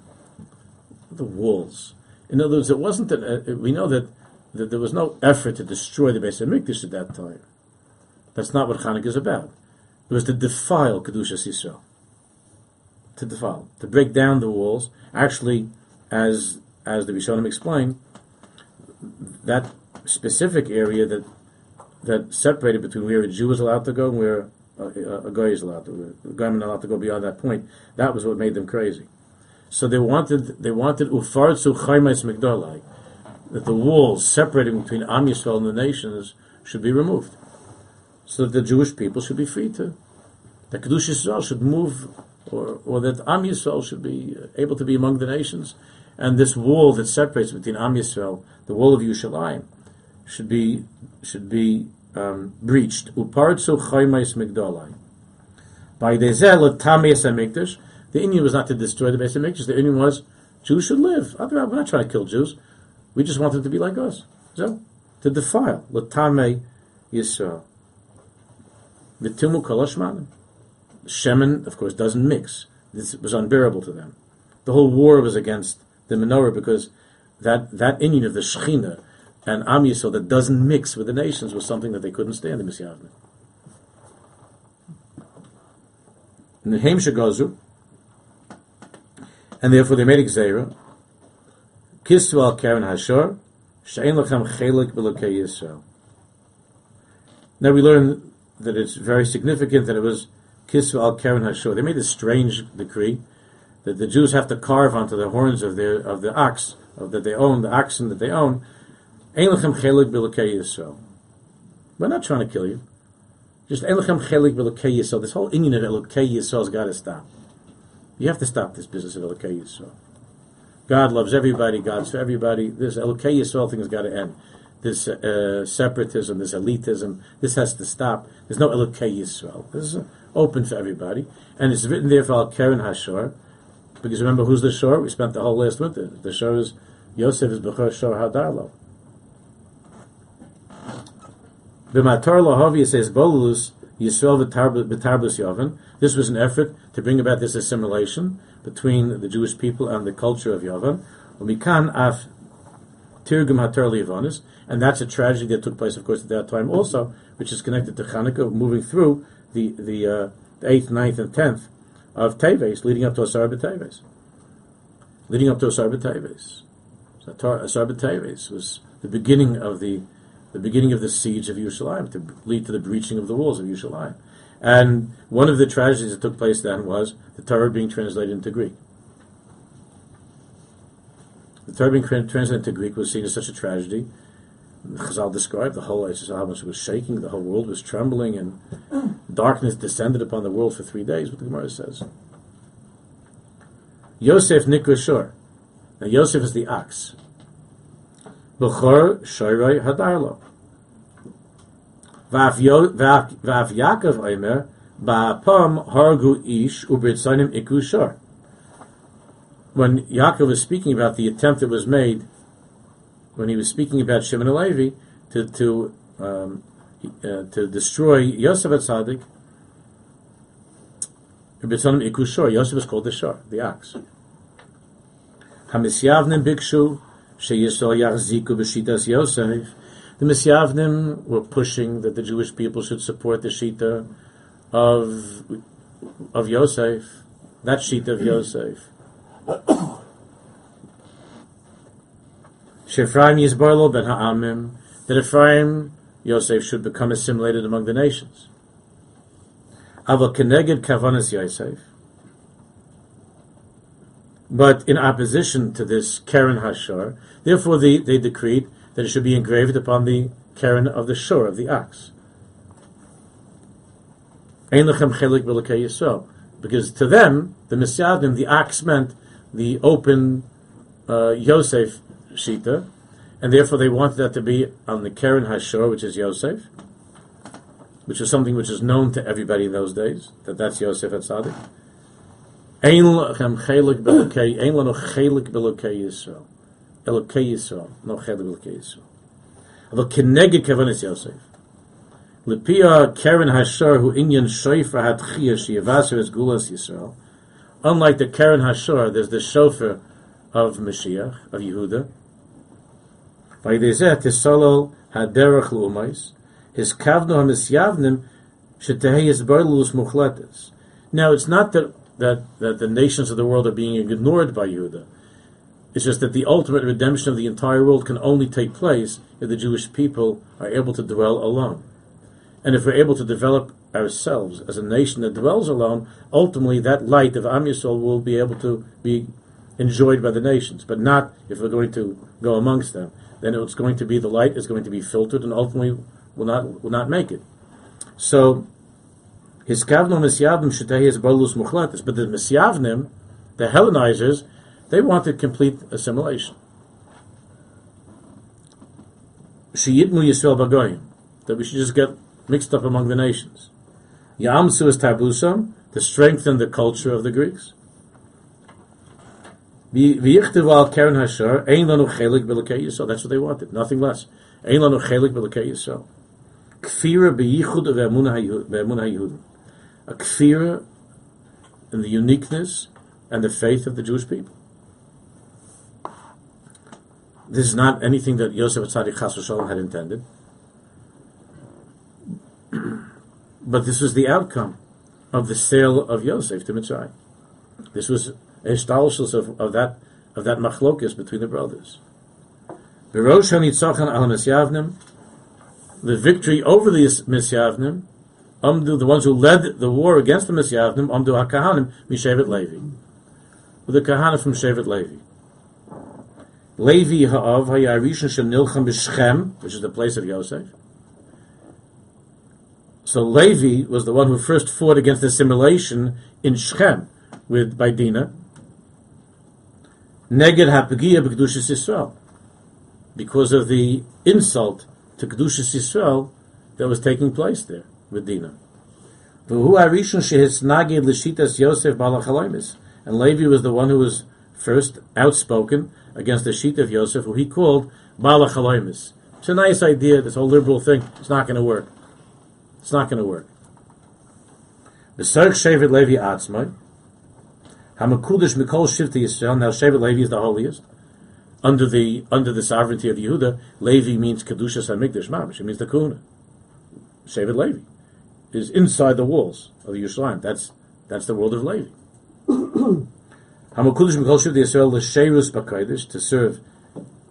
the walls. In other words, it wasn't that uh, we know that, that there was no effort to destroy the base of Hamikdash at that time. That's not what Chanukah is about. It was to defile Kedushas Yisrael. To defile, to break down the walls. Actually, as as the Rishonim explain, that specific area that that separated between where a Jew was allowed to go and where a, a guy is allowed to, a guy not allowed to go beyond that point. That was what made them crazy. So they wanted they wanted ufarzu chaymes migdalai, that the walls separating between Am Yisrael and the nations should be removed so that the Jewish people should be free to. That Kedush Yisrael should move, or, or that Am Yisrael should be uh, able to be among the nations. And this wall that separates between Am Yisrael, the wall of Yerushalayim, should be should be um, breached. Upartzu chaymais migdalai. By dezel tamis hamikdash, the inyan was not to destroy the base. The inyan was Jews should live. We're not trying to kill Jews. We just want them to be like us. So to defile latame Yisrael. V'timu koloshmanim. Shemen, of course, doesn't mix. This was unbearable to them. The whole war was against the menorah because that, that inyan of the Shechina and Am Yisrael that doesn't mix with the nations was something that they couldn't stand, in. In the Heim and therefore they made a Gzeira, Kistu al Karen Hashor, Shein Lechem Chelik B'Lokei Yisrael. Now we learn that it's very significant that it was Kisva al Karen Hashor. They made a strange decree that the Jews have to carve onto the horns of their of the ox of, that they own, the oxen that they own. Ein lechem chelik b'lekei Yisrael. We're not trying to kill you. Just ein lechem chelik b'lekei Yisrael. This whole inyan of Elokei Yisrael's got to stop. You have to stop this business of Elokei Yisrael. God loves everybody. God's for everybody. This Elokei Yisrael thing has got to end this uh, separatism, this elitism. This has to stop. There's no Elokei Yisrael. This is open for everybody, and it's written there for Al Karen Hashor, because remember who's the shore? We spent the whole last winter. The shore is Yosef is Bechor Shor Hadarlo. The Matar Lahavi says Bolus Yisrael v'tarbus Yovan. This was an effort to bring about this assimilation between the Jewish people and the culture of Yovan. Umikan af Tirgum Hatar Livanis, and that's a tragedy that took place, of course, at that time also, which is connected to Hanukkah, moving through the the, uh, the eighth, ninth, and tenth of Teves, leading up to Asar Teves, leading up to Asar Teves. So Asar Teves was the beginning of the the beginning of the siege of Yerushalayim to lead to the breaching of the walls of Yerushalayim. And one of the tragedies that took place then was the Torah being translated into Greek. The Torah being translated into Greek was seen as such a tragedy Chazal described the whole Israel was shaking, the whole world was trembling, and darkness descended upon the world for three days. What the Gemara says. Yosef Nikrashur. Now Yosef is the ox. Hadarlo. Yaakov Ba'apam Hargu Ish Ubritzanim Ikushar. When Yaakov was speaking about the attempt that was made when he was speaking about Shimon Levi to to um, uh, to destroy Yosef at Tzaddik. Yosef is called the shor, the ox. Hamisyavnim bikshu The Misyavnim were pushing that the Jewish people should support the Shita of of Yosef, that Shita of Yosef. Shefraim Yisbarlo ben Ha'amim, that Ephraim, Yosef, should become assimilated among the nations. Aval Keneged Kavanas Yosef. But in opposition to this Karen Hashar, therefore they, they decreed that it should be engraved upon the Karen of the shore, of the ox. Because to them, the Misyadim, the ox meant the open uh, Yosef Shita, and therefore they wanted that to be on the Karen Hashor, which is Yosef, which is something which is known to everybody in those days, that that's Yosef at Tzaddik. Ein lachem chelik belokei, ein lano chelik belokei Yisrael. Elokei Yisrael, no chelik belokei Yisrael. Aval kenege Kevonis Yosef. Lepia Karen Hashor, who inyan shofar had chia, she evaser is gulas Yisrael. Unlike the Karen Hashor, there's the shofar of Mashiach, of Yehuda. By the Zeh tisolol haderach lu'umais. His kavno hamisyavnim shetehei yisbar lulus muchletes. Now, it's not that that, that the nations of the world are being ignored by Yehuda. It's just that the ultimate redemption of the entire world can only take place if the Jewish people are able to dwell alone. And if we're able to develop ourselves as a nation that dwells alone, ultimately that light of Am Yisrael will be able to be enjoyed by the nations, but not if we're going to go amongst them. Then it's going to be the light is going to be filtered and ultimately will not will not make it. So his kavno misyavnim shetehis bolus muchlatis, but the misyavnim, the Hellenizers, they wanted complete assimilation. Sheyidmu Yisrael bagoyim, that we should just get mixed up among the nations. Yamsu is tabusam, to strengthen the culture of the Greeks. V'yichtiv al keren hashar, ein lanu chelik b'lekei Yisrael, that's what they wanted, nothing less. Ein lanu chelik b'lekei Yisrael. Kfira b'yichud ve'emun ha'yehud. A kfira in the uniqueness and the faith of the Jewish people. This is not anything that Yosef Tzaddik Chas v'Shalom had intended. but this was the outcome of the sale of Yosef to Mitzrayim. This was a histalshus of, of that of that machlokus between the brothers. The victory over the misyavnim, umdu the ones who led the war against the misyavnim, umdu hakahanim mishevet Levi, with the kahana from Shevet Levi. Levi ha'av ha'yarishan shenilcham b'Shchem, which is the place of Yosef. So Levi was the one who first fought against assimilation in Shechem with by Dinah. Neged hapagia b'kedushas Yisrael, because of the insult to kedushas Yisrael that was taking place there with Dinah. V'hu harishon shehisnagid l'shitas Yosef balachaloimis, and Levi was the one who was first outspoken against the sheet of Yosef, who he called Bala Chaloimis. It's a nice idea, this whole liberal thing. It's not going to work. It's not going to work. The Sark Shevet Levi Atzmai, Hamakudish Mikol Shivti Yisrael, now Shevet Levi is the holiest. Under the under the sovereignty of Yehuda, Levi means Kedushas HaMikdash Mamish. It means the Kuna. Shevet Levi is inside the walls of Yerushalayim. That's that's the world of Levi. Hamakudish Mikol Shivti Yisrael l'Sheirus B'Kodesh to serve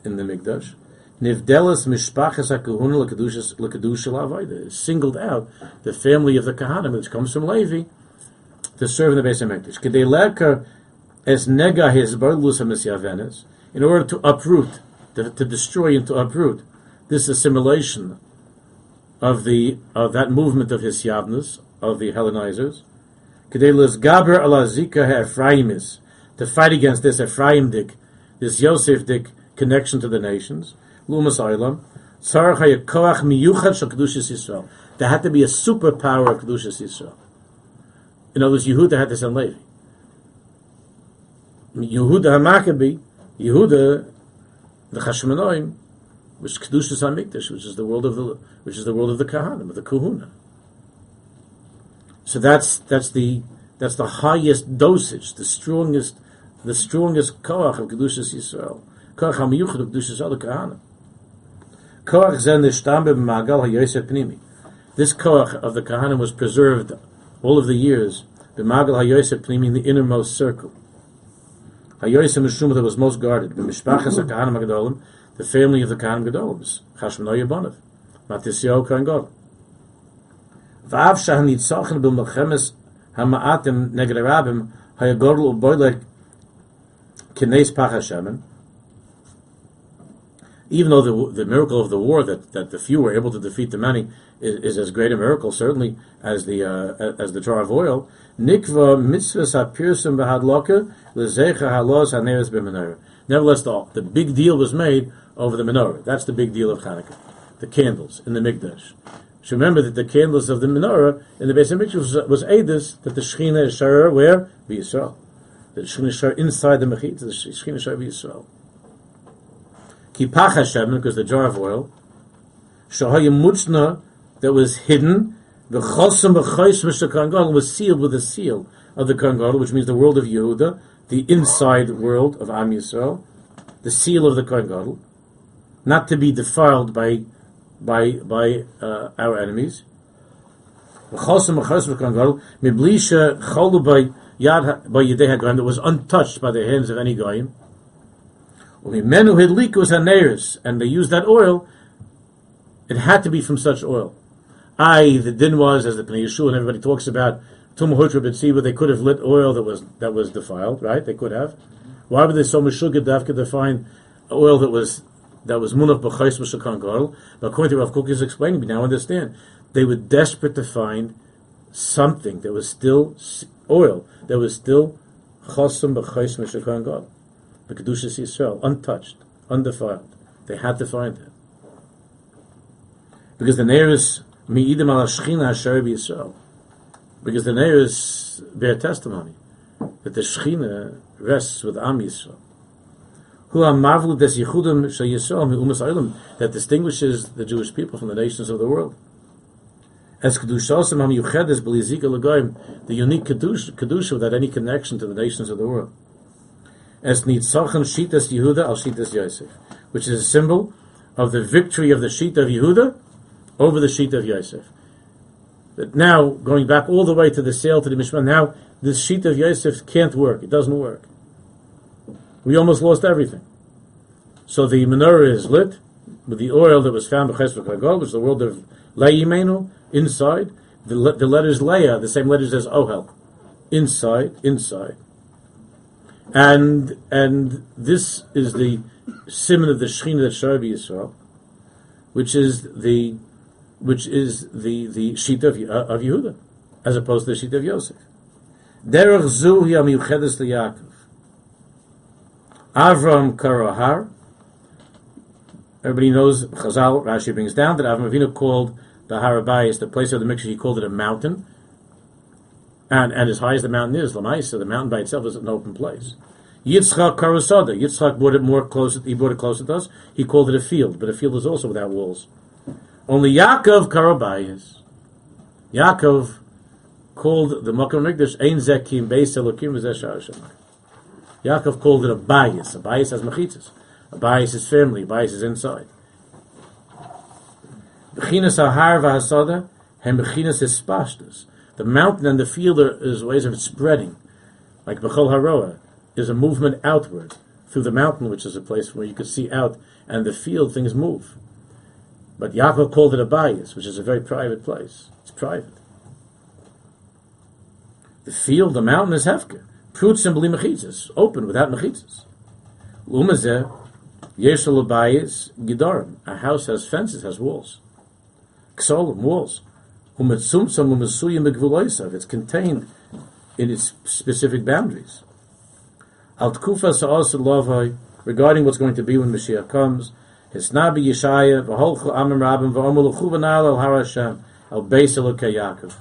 in the Mikdash. Nivdelas Mishpachas l'Kedushas l'Kedusha l'Avodah singled out the family of the Kahanim, which comes from Levi, to serve in the base of Mikdash. Kedei leker es nega his barlus hamisyavenes, in order to uproot, to, to destroy and to uproot this assimilation of the of that movement of his yavnus, of the Hellenizers. Kedei gaber ala zika Ephraimis, to fight against this Ephraimdik, this Yosefdik connection to the nations. Lumas Oilam. Tzarech hayakoach miyuchad Kedushas Yisrael. There had to be a superpower of Kedushas Yisrael. In other words, Yehuda had to send Levi. Yehuda HaMaccabee, Yehuda, the Was Kedushas HaMikdash, which is the world of the, which is the world of the Kahanim, of the Kuhuna. So that's, that's the, that's the highest dosage, the strongest, the strongest koach of Kedushas Yisrael. Koach HaMiyuchad of Kedushas the Kahanim. Koach zen nishtam b'magal ha-yosef pnimi. This koach of the Kahanim was preserved all of the years, the Magal HaYosef Pnimi in the innermost circle. HaYosef Mishum that was most guarded, the Mishpachas HaKahanim HaGadolim, the family of the Kahanim Gadolim, Chashmono Yabanav, Matisyo Kohen Gadol. V'av Shah Nitzochen B'Melchemes HaMa'atim Neged Arabim HaYagodol U'Boilek K'neis Pach Hashemen, even though the, the miracle of the war that, that the few were able to defeat the many is, is as great a miracle certainly as the uh, as the jar of oil. Nikva mitzvahs hapirsim b'hadloka lezecha halos haneres b'menorah. Nevertheless, the, the big deal was made over the menorah. That's the big deal of Hanukkah. The candles in the mikdash. So remember that the candles of the menorah in the base of Mikdash was, was that the Shechina is Sharer, where? Yisrael. The Shechina Shar inside the Mechitza, the Shechina Shar Yisrael. Kipach Hashem, because the jar of oil, Shahayim Mutzna, that was hidden, the Chosam B'chayis Mishakhan Gadol was sealed with the seal of the Kohen which means the world of Yehuda, the inside world of Am Yisrael, the seal of the Kohen not to be defiled by by by uh, our enemies. That was untouched by the hands of any Goyim. And they used that oil, it had to be from such oil. I, the din was, as the Pnei Yeshua and everybody talks about, Tumahutra B'tziva, they could have lit oil that was that was defiled, right? They could have. Why were they so meshugad to find oil that was that was munaf b'chayis b'shakan gadol? But according to Rav Kook is explaining, we now understand they were desperate to find something that was still oil that was still chosam b'chayis b'shakan gadol the Kedushas Yisrael, untouched, undefiled. They had to find it. Because the Neris, Mi'idim al Shechina Asher Yisrael. Because the Neris bear testimony that the Shechina rests with Am Yisrael. That distinguishes the Jewish people from the nations of the world. As Kedushasim Am Yuchedes B'Lizika L'Goyim, the unique Kedusha, without any connection to the nations of the world as Nitzachim Shitas Yehuda al Shitas Yosef, which is a symbol of the victory of the sheet of Yehuda over the sheet of Yosef. But now, going back all the way to the sale to the Mishmah, now this sheet of Yosef can't work. It doesn't work. We almost lost everything. So the menorah is lit with the oil that was found by Kagol, which is the world of Leimenu, inside. The, the letters Leah, the same letters as Ohel. Inside, inside. And and this is the simon of the Shechina that Yisrael, which is the which is the the sheet of uh, of Yehuda, as opposed to the sheet of Yosef. Derech zu. Avram Karahar. Everybody knows Chazal. Rashi brings down that Avram Avinu called the Harabayis, the place of the mixture. He called it a mountain and, and as high as the mountain is, Lamaisa, the mountain by itself is an open place. Yitzchak Karasada, Yitzchak brought it more close. he brought it closer to us, he called it a field, but a field is also without walls. Only Yaakov Karabayas, Yaakov called the Makkah Mikdash Ein Zekim Beis Elokim V'Zeh Yaakov called it a bayis. A bayis has mechitzas. A bayis is family. A bayis is inside. V'Hasada. The mountain and the field are, is ways of spreading, like Bechol Haroah. is a movement outward through the mountain, which is a place where you can see out, and the field things move. But Yaakov called it a bayis, which is a very private place. It's private. The field, the mountain is hefker. And bli mechitzas, open without mechitzas. Lumazeh, yeshal bayis gidarim. A house has fences, has walls. Ksolim, walls. It's contained in its specific boundaries. Altkufa Sa'lava, regarding what's going to be when Mashiach comes, Hisnabi Yeshaya, V'holchu Amim Rabim, V'omul Chuvanal El Har Hashem, El Beis Yaakov.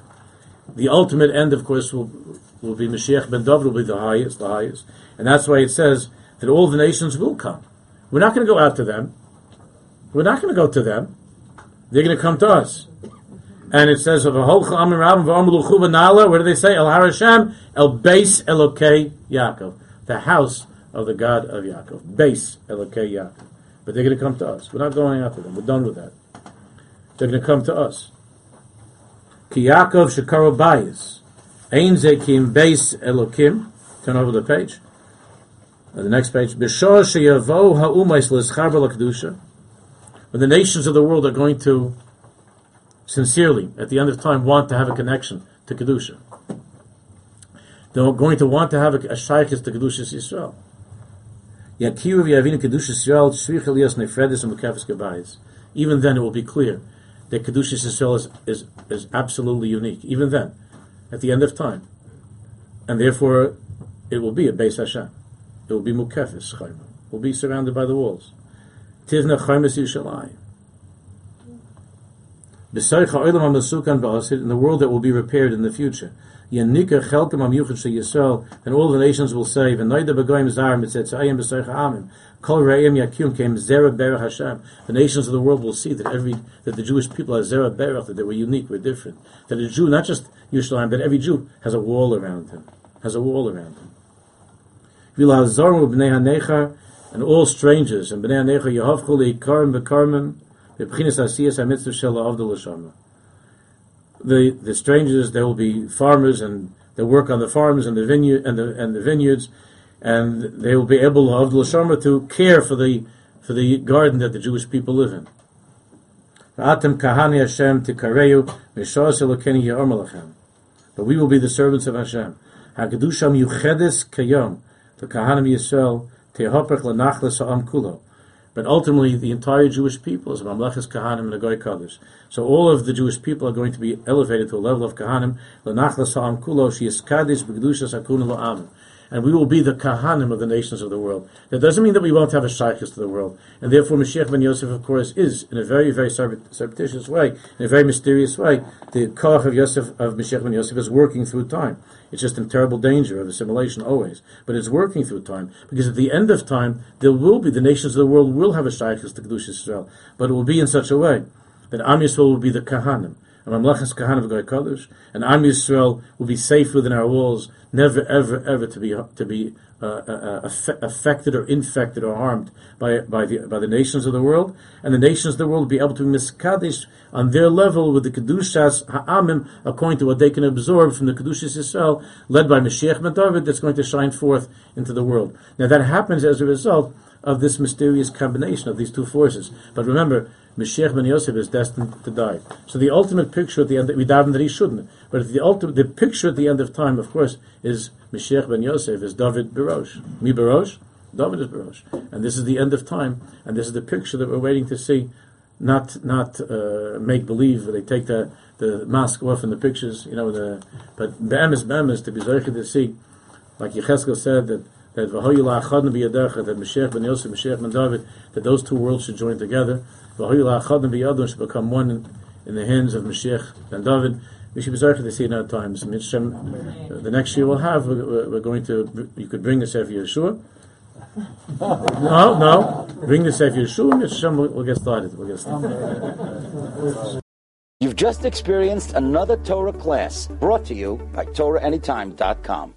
The ultimate end, of course, will, will be Mashiach ben David, will be the highest, the highest. And that's why it says that all the nations will come. We're not going to go out to them. We're not going to go to them. They're going to come to us. And it says of a whole where do they say? El Harashem, El Beis Elokei Yaakov. The house of the God of Yaakov. Beis Elokei Yaakov. But they're going to come to us. We're not going after them. We're done with that. They're going to come to us. Ki Yaakov Shekaro Bayis. Ein Zekim Beis Elokim. Turn over the page. Uh, the next page. B'shor Sheyavo Ha'umais L'Scharba L'Kedusha. When the nations of the world are going to sincerely, at the end of time, want to have a connection to Kedusha. They're going to want to have a, a shaykhis to Kedushas Yisrael. Yakiru v'yavinu Kedushas Yisrael tzrich eliyas nefredes and mekefes gebayis. Even then it will be clear that Kedushas Yisrael is, is, is absolutely unique. Even then, at the end of time. And therefore, it will be a Beis Hashem. It will be mukefes chayma. Will be surrounded by the walls. Tivna chaymas Yushalayim in the world that will be repaired in the future. And all the nations will say, Kol Re'im Yakim came Zera Berach Hashem. The nations of the world will see that every, that the Jewish people are Zera Berach, that they were unique, were different. That a Jew, not just Yerushalayim, but every Jew has a wall around him, has a wall around him. And all strangers, and B'nei HaNechar Yehovchu Le'ikarim B'karmim, B'pchinis Asiyas HaMitzvah Hashem the the strangers there will be farmers and they work on the farms and the vineyard and the and the vineyards and they will be able to care for the for the garden that the Jewish people live in. But we will be the servants of Hashem. Hakadusham yuchedes kayom the kahanim Yisrael tehopech lenachles ha'am kulo. But ultimately, the entire Jewish people is Mamlechas Kahanim and. So all of the Jewish people are going to be elevated to a level of Kahanim, L'nachlas Ha'am Kulo, Shiyiskadish B'gedushas Hakuna Lo'am and we will be the kahanim of the nations of the world. That doesn't mean that we won't have a shaykhis to the world. And therefore, Mashiach ben Yosef, of course, is, in a very, very surreptitious way, in a very mysterious way, the koach of Yosef, of Mashiach ben Yosef is working through time. It's just in terrible danger of assimilation always. But it's working through time. Because at the end of time, there will be, the nations of the world will have a shaykhis to Kedush Israel. But it will be in such a way that Am Yisrael will be the kahanim and Mamlechas Kahanim Kodesh, and Am Yisrael will be safe within our walls, never, ever, ever to be to be uh, uh, uh affected or infected or harmed by by the by the nations of the world, and the nations of the world will be able to miskadish on their level with the kedushas ha'amim according to what they can absorb from the kedushas Yisrael, led by Mashiach Ben that's going to shine forth into the world. Now that happens as a result of this mysterious combination of these two forces. But remember, Mashiach ben Yosef is destined to die. So the ultimate picture at the end, we daven that he shouldn't, but the ultimate, the picture at the end of time, of course, is Mashiach ben Yosef, is David Berosh. Me Berosh, David is Berosh. And this is the end of time, and this is the picture that we're waiting to see. Not not uh, make believe they take the the mask off in the pictures, you know. The but Bam is Bam is to be zeicher to see, like Yecheskel said that that that Mashiach ben Yosef, Mashiach ben David, that those two worlds should join together. Should become one in, the hands of Mashiach ben David. We should be sorry see in our times. Uh, the next year we'll have, we're, going to, you could bring the Sefer Yeshua. no, no. Bring the Sefer Yeshua, and we'll get started. We'll get started. You've just experienced another Torah class brought to you by TorahAnytime.com.